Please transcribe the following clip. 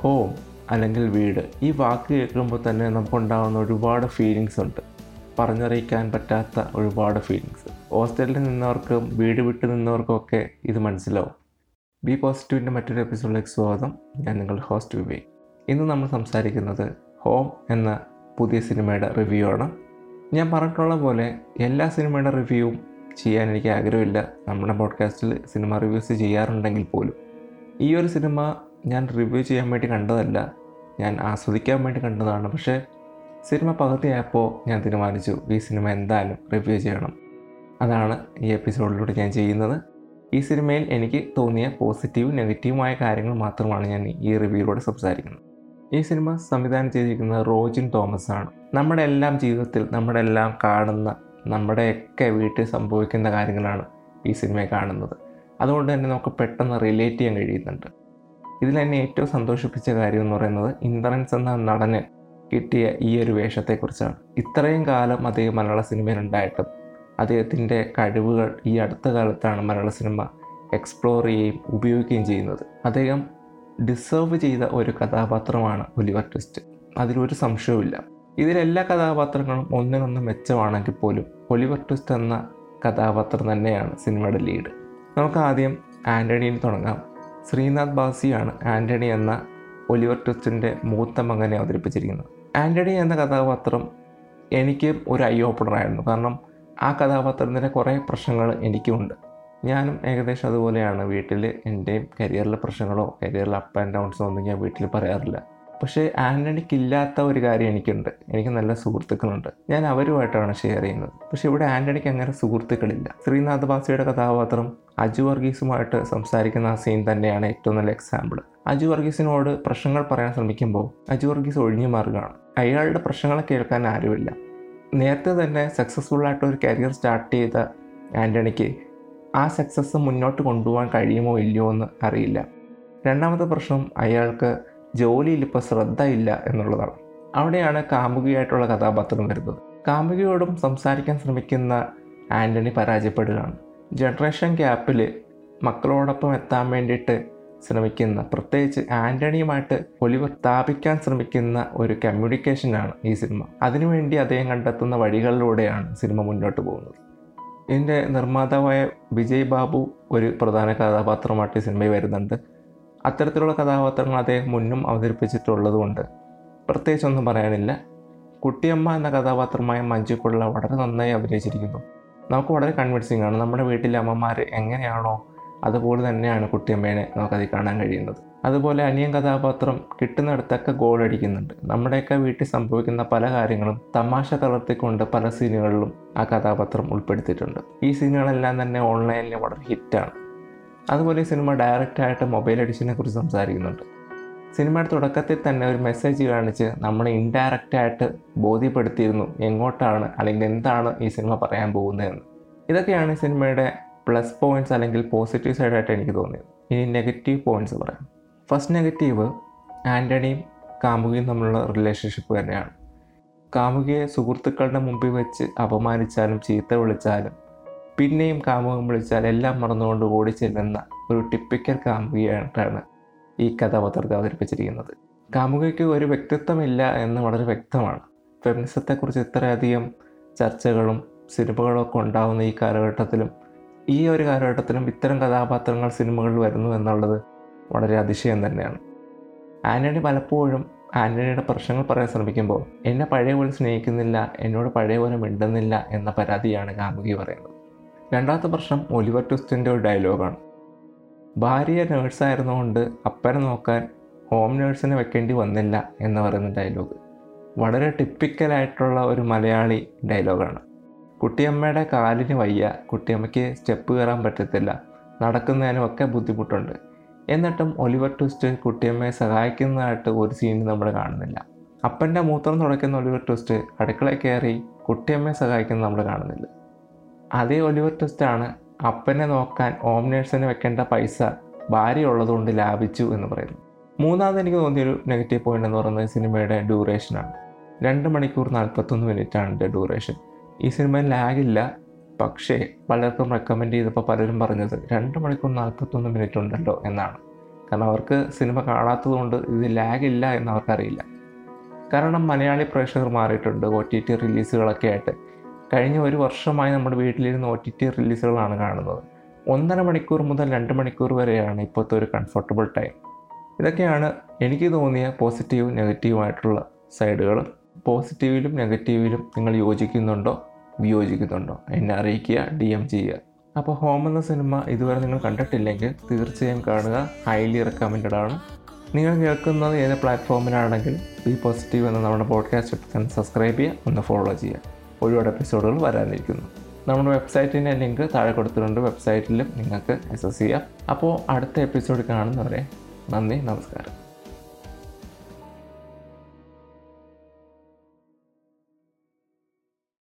Home അല്ലെങ്കിൽ വീട് ഈ വാക്ക് കേൾക്കുമ്പോൾ തന്നെ നമുക്കുണ്ടാകുന്ന ഒരുപാട് ഫീലിങ്സ് ഉണ്ട്. പറഞ്ഞറിയിക്കാൻ പറ്റാത്ത ഒരുപാട് ഫീലിങ്സ് ഹോസ്റ്റലിൽ നിന്നവർക്കും വീട് വിട്ട് നിന്നവർക്കും ഒക്കെ ഇത് മനസ്സിലാവും. ബി പോസിറ്റീവിന്റെ മറ്റൊരു എപ്പിസോഡിലേക്ക് സ്വാഗതം. ഞാൻ നിങ്ങളുടെ ഹോസ്റ്റ് വിവേക്. ഇന്ന് നമ്മൾ സംസാരിക്കുന്നത് ഹോം എന്ന പുതിയ സിനിമയുടെ റിവ്യൂ ആണ്. ഞാൻ പറഞ്ഞിട്ടുള്ള പോലെ എല്ലാ സിനിമയുടെ റിവ്യൂവും ചെയ്യാൻ എനിക്ക് ആഗ്രഹമില്ല. നമ്മുടെ പോഡ്കാസ്റ്റിൽ സിനിമ റിവ്യൂസ് ചെയ്യാറുണ്ടെങ്കിൽ പോലും. ഈ ഒരു സിനിമ ഞാൻ റിവ്യൂ ചെയ്യാൻ വേണ്ടി കണ്ടതല്ല. ഞാൻ ആസ്വദിക്കാൻ വേണ്ടി കണ്ടതാണ്. പക്ഷേ സിനിമ പകുതിയായപ്പോൾ ഞാൻ തീരുമാനിച്ചു ഈ സിനിമ എന്തായാലും റിവ്യൂ ചെയ്യണം. അതാണ് ഈ എപ്പിസോഡിലൂടെ ഞാൻ ചെയ്യുന്നത്. ഈ സിനിമയിൽ എനിക്ക് തോന്നിയ പോസിറ്റീവും നെഗറ്റീവുമായ കാര്യങ്ങൾ മാത്രമാണ് ഞാൻ ഈ റിവ്യൂയിലൂടെ സംസാരിക്കുന്നത്. ഈ സിനിമ സംവിധാനം ചെയ്തിരിക്കുന്നത് റോജിൻ തോമസ് ആണ് നമ്മുടെ എല്ലാം ജീവിതത്തിൽ നമ്മുടെ എല്ലാം കാണുന്ന നമ്മുടെയൊക്കെ വീട്ടിൽ സംഭവിക്കുന്ന കാര്യങ്ങളാണ് ഈ സിനിമയെ കാണുന്നത്. അതുകൊണ്ട് തന്നെ നമുക്ക് പെട്ടെന്ന് റിലേറ്റ് ചെയ്യാൻ കഴിയുന്നുണ്ട്. ഇതിൽ എന്നെ ഏറ്റവും സന്തോഷിപ്പിച്ച കാര്യം എന്ന് പറയുന്നത് ഇന്ദ്രൻസ് എന്ന നടന് കിട്ടിയ ഈ ഒരു വേഷത്തെക്കുറിച്ചാണ്. ഇത്രയും കാലം അദ്ദേഹം മലയാള സിനിമയിൽ ഉണ്ടായിട്ടും അദ്ദേഹത്തിന്റെ കഴിവുകൾ ഈ അടുത്ത കാലത്താണ് മലയാള സിനിമ എക്സ്പ്ലോർ ചെയ്യുകയും ഉപയോഗിക്കുകയും ചെയ്യുന്നത്. അദ്ദേഹം ഡിസേർവ് ചെയ്ത ഒരു കഥാപാത്രമാണ് ഒലിവർ ട്വിസ്റ്റ്. അതിലൊരു സംശയവുമില്ല. ഇതിലെല്ലാ കഥാപാത്രങ്ങളും ഒന്നിനൊന്ന് മെച്ചമാണെങ്കിൽ പോലും ഒലിവർ ട്വിസ്റ്റ് എന്ന കഥാപാത്രം തന്നെയാണ് സിനിമയുടെ ലീഡ് നമുക്ക് ആദ്യം ആന്റണിയിൽ തുടങ്ങാം. ശ്രീനാഥ് ബാസിയാണ് ആന്റണി എന്ന ഒലിവർ ട്വിസ്റ്റിന്റെ മൂത്ത മകനെ അവതരിപ്പിച്ചിരിക്കുന്നത്. ആന്റണി എന്ന കഥാപാത്രം എനിക്ക് ഒരു ഐ ഓപ്പണറായിരുന്നു കാരണം ആ കഥാപാത്രത്തിന്റെ കുറേ പ്രശ്നങ്ങൾ എനിക്കുമുണ്ട് ഞാനും ഏകദേശം അതുപോലെയാണ് വീട്ടിൽ എന്റെയും കരിയറിലെ പ്രശ്നങ്ങളോ കരിയറിലെ അപ്പ് ആൻഡ് ഡൗൺസോ ഒന്നും ഞാൻ വീട്ടിൽ പറയാറില്ല. പക്ഷേ ആന്റണിക്ക് ഇല്ലാത്ത ഒരു കാര്യം എനിക്കുണ്ട്. എനിക്ക് നല്ല സുഹൃത്തുക്കളുണ്ട്. ഞാൻ അവരുമായിട്ടാണ് ഷെയർ ചെയ്യുന്നത്. പക്ഷേ ഇവിടെ ആന്റണിക്ക് അങ്ങനെ സുഹൃത്തുക്കളില്ല. ശ്രീനാഥ് ബാസിയുടെ കഥാപാത്രം അജു വർഗീസുമായിട്ട് സംസാരിക്കുന്ന ആ സീൻ തന്നെയാണ് ഏറ്റവും നല്ല എക്സാമ്പിൾ അജു വർഗീസിനോട് പ്രശ്നങ്ങൾ പറയാൻ ശ്രമിക്കുമ്പോൾ അജു വർഗീസ് ഒഴിഞ്ഞു മാറുകയാണ്. അയാളുടെ പ്രശ്നങ്ങൾ കേൾക്കാൻ ആരുമില്ല. നേരത്തെ തന്നെ സക്സസ്ഫുൾ ആയിട്ട് ഒരു കരിയർ സ്റ്റാർട്ട് ചെയ്ത ആന്റണിക്ക് ആ സക്സസ് മുന്നോട്ട് കൊണ്ടുപോകാൻ കഴിയുമോ ഇല്ലയോ എന്ന് അറിയില്ല. രണ്ടാമത്തെ പ്രശ്നം അയാൾക്ക് ജോലിയിൽ ഇപ്പോൾ ശ്രദ്ധ ഇല്ല എന്നുള്ളതാണ്. അവിടെയാണ് കാമുകിയായിട്ടുള്ള കഥാപാത്രം വരുന്നത്. കാമുകിയോടും സംസാരിക്കാൻ ശ്രമിക്കുന്ന ആന്റണി പരാജയപ്പെടുകയാണ്. ജനറേഷൻ ഗ്യാപ്പിൽ മക്കളോടൊപ്പം എത്താൻ വേണ്ടിയിട്ട് ശ്രമിക്കുന്ന പ്രത്യേകിച്ച് ആന്റണിയുമായിട്ട് ഒലിവർ സ്ഥാപിക്കാൻ ശ്രമിക്കുന്ന ഒരു കമ്മ്യൂണിക്കേഷനാണ് ഈ സിനിമ. അതിനുവേണ്ടി അദ്ദേഹം കണ്ടെത്തുന്ന വഴികളിലൂടെയാണ് സിനിമ മുന്നോട്ട് പോകുന്നത്. ഇതിന്റെ നിർമ്മാതാവായ വിജയ് ബാബു ഒരു പ്രധാന കഥാപാത്രമായിട്ട് ഈ സിനിമയിൽ വരുന്നുണ്ട്. അത്തരത്തിലുള്ള കഥാപാത്രങ്ങൾ അദ്ദേഹം മുന്നും അവതരിപ്പിച്ചിട്ടുള്ളതുകൊണ്ട് പ്രത്യേകിച്ചൊന്നും പറയാനില്ല. കുട്ടിയമ്മ എന്ന കഥാപാത്രമായ മഞ്ജു പിള്ള വളരെ നന്നായി അഭിനയിച്ചിരിക്കുന്നു. നമുക്ക് വളരെ കൺവിൻസിങ് ആണ്. നമ്മുടെ വീട്ടിലെ അമ്മമാർ എങ്ങനെയാണോ അതുപോലെ തന്നെയാണ് കുട്ടിയമ്മേനെ നമുക്കതിൽ കാണാൻ കഴിയുന്നത്. അതുപോലെ അനിയൻ കഥാപാത്രം കിട്ടുന്നിടത്തൊക്കെ ഗോൾ അടിക്കുന്നുണ്ട്. നമ്മുടെയൊക്കെ വീട്ടിൽ സംഭവിക്കുന്ന പല കാര്യങ്ങളും തമാശ കലർത്തിക്കൊണ്ട് പല സീനുകളിലും ആ കഥാപാത്രം ഉൾപ്പെടുത്തിയിട്ടുണ്ട്. ഈ സീനുകളെല്ലാം തന്നെ ഓൺലൈനിൽ വളരെ ഹിറ്റാണ് അതുപോലെ സിനിമ ഡയറക്റ്റായിട്ട് മൊബൈൽ എഡിഷനെ കുറിച്ച് സംസാരിക്കുന്നുണ്ട്. സിനിമയുടെ തുടക്കത്തിൽ തന്നെ ഒരു മെസ്സേജ് കാണിച്ച് നമ്മളെ ഇൻഡയറക്റ്റായിട്ട് ബോധ്യപ്പെടുത്തിയിരുന്നു എങ്ങോട്ടാണ് അല്ലെങ്കിൽ എന്താണ് ഈ സിനിമ പറയാൻ പോകുന്നതെന്ന്. ഇതൊക്കെയാണ് ഈ സിനിമയുടെ പ്ലസ് പോയിന്റ്സ് അല്ലെങ്കിൽ പോസിറ്റീവ് സൈഡായിട്ട് എനിക്ക് തോന്നിയത്. ഇനി നെഗറ്റീവ് പോയിന്റ്സ് പറയാം. ഫസ്റ്റ് നെഗറ്റീവ് ആന്റണിയും കാമുകിയും തമ്മിലുള്ള റിലേഷൻഷിപ്പ് തന്നെയാണ്. കാമുകിയെ സുഹൃത്തുക്കളുടെ മുമ്പിൽ വെച്ച് അപമാനിച്ചാലും ചീത്ത വിളിച്ചാലും പിന്നെയും കാമുകം വിളിച്ചാൽ എല്ലാം മറന്നുകൊണ്ട് ഓടി ചെല്ലുന്ന ഒരു ടിപ്പിക്കൽ കാമുകിയായിട്ടാണ് ഈ കഥാപാത്രത്തെ അവതരിപ്പിച്ചിരിക്കുന്നത്. കാമുകയ്ക്ക് ഒരു വ്യക്തിത്വമില്ല എന്ന് വളരെ വ്യക്തമാണ്. ഫെമിനിസത്തെക്കുറിച്ച് ഇത്രയധികം ചർച്ചകളും സിനിമകളും ഒക്കെ ഉണ്ടാകുന്ന ഈ കാലഘട്ടത്തിലും ഈ ഒരു കാലഘട്ടത്തിലും ഇത്തരം കഥാപാത്രങ്ങൾ സിനിമകളിൽ വരുന്നു എന്നുള്ളത് വളരെ അതിശയം തന്നെയാണ്. ആന്റണി പലപ്പോഴും ആന്റണിയുടെ പ്രശ്നങ്ങൾ പറയാൻ ശ്രമിക്കുമ്പോൾ എന്നെ പഴയ പോലെ സ്നേഹിക്കുന്നില്ല എന്നോട് പഴയ പോലെ മിണ്ടുന്നില്ല എന്ന പരാതിയാണ് കാമുകി പറയുന്നത്. രണ്ടാമത്തെ പ്രശ്നം ഒലിവർ ട്വിസ്റ്റിന്റെ ഒരു ഡയലോഗാണ്. ഭാര്യ നേഴ്സായിരുന്നുകൊണ്ട് അപ്പനെ നോക്കാൻ ഹോം നേഴ്സിനെ വെക്കേണ്ടി വന്നില്ല എന്ന് പറയുന്ന ഡയലോഗ് വളരെ ടിപ്പിക്കലായിട്ടുള്ള ഒരു മലയാളി ഡയലോഗാണ് കുട്ടിയമ്മയുടെ കാലിന് വയ്യ കുട്ടിയമ്മയ്ക്ക് സ്റ്റെപ്പ് കയറാൻ പറ്റത്തില്ല നടക്കുന്നതിനുമൊക്കെ ബുദ്ധിമുട്ടുണ്ട്. എന്നിട്ടും ഒലിവർ ട്വിസ്റ്റ് കുട്ടിയമ്മയെ സഹായിക്കുന്നതായിട്ട് ഒരു സീൻ നമ്മൾ കാണുന്നില്ല. അപ്പന്റെ മൂത്രം തുടയ്ക്കുന്ന ഒലിവർ ട്വിസ്റ്റ് അടുക്കളയിൽ കയറി കുട്ടിയമ്മയെ സഹായിക്കുന്നത് നമ്മൾ കാണുന്നില്ല. അതേ ഒലിവർ ട്വിസ്റ്റാണ് അപ്പനെ നോക്കാൻ ഓം വെക്കേണ്ട പൈസ ഭാര്യ ഉള്ളതുകൊണ്ട് ലാഭിച്ചു എന്ന് പറയുന്നു. മൂന്നാമത് എനിക്ക് തോന്നിയൊരു നെഗറ്റീവ് പോയിന്റ് എന്ന് പറയുന്നത് സിനിമയുടെ ഡ്യൂറേഷനാണ് രണ്ട് മണിക്കൂർ നാൽപ്പത്തൊന്ന് മിനിറ്റാണ് ഇതിന്റെ ഡ്യൂറേഷൻ ഈ സിനിമ ലാഗില്ല പക്ഷേ പലർക്കും റെക്കമെൻഡ് ചെയ്തപ്പോൾ പലരും പറഞ്ഞത് രണ്ട് മണിക്കൂർ നാൽപ്പത്തൊന്ന് മിനിറ്റ് ഉണ്ടല്ലോ എന്നാണ്. കാരണം അവർക്ക് സിനിമ കാണാത്തതുകൊണ്ട് ഇത് ലാഗില്ല എന്ന് അവർക്കറിയില്ല. കാരണം മലയാളി പ്രേക്ഷകർ മാറിയിട്ടുണ്ട്. ഒ ടി ടി റിലീസുകളൊക്കെ ആയിട്ട്. കഴിഞ്ഞ ഒരു വർഷമായി നമ്മുടെ വീട്ടിലിരുന്ന് ഒ ടി ടി റിലീസുകളാണ് കാണുന്നത്. ഒന്നര മണിക്കൂർ മുതൽ രണ്ട് മണിക്കൂർ വരെയാണ് ഇപ്പോഴത്തെ ഒരു കംഫർട്ടബിൾ ടൈം ഇതൊക്കെയാണ് എനിക്ക് തോന്നിയ പോസിറ്റീവും നെഗറ്റീവുമായിട്ടുള്ള സൈഡുകൾ പോസിറ്റീവിലും നെഗറ്റീവിലും നിങ്ങൾ യോജിക്കുന്നുണ്ടോ? വിയോജിക്കുന്നുണ്ടോ? എന്നെ അറിയിക്കുക ഡി എം ചെയ്യുക. അപ്പോൾ ഹോം എന്ന സിനിമ ഇതുവരെ നിങ്ങൾ കണ്ടിട്ടില്ലെങ്കിൽ തീർച്ചയായും കാണുക. ഹൈലി റെക്കമെൻഡഡ് ആണ്. നിങ്ങൾ കേൾക്കുന്നത് ഏത് പ്ലാറ്റ്ഫോമിലാണെങ്കിൽ ബി പോസിറ്റീവ് എന്ന നമ്മുടെ പോഡ്കാസ്റ്റ് സബ്സ്ക്രൈബ് ചെയ്യുക ഒന്ന് ഫോളോ ചെയ്യുക. ഒരുപാട് എപ്പിസോഡുകൾ വരാനിരിക്കുന്നു. നമ്മുടെ വെബ്സൈറ്റിന്റെ ലിങ്ക് താഴെ കൊടുത്തിട്ടുണ്ട്. വെബ്സൈറ്റിലും നിങ്ങൾക്ക് എസ് ചെയ്യാം. അപ്പോൾ അടുത്ത എപ്പിസോഡ് കാണുന്നവരെ നന്ദി നമസ്കാരം.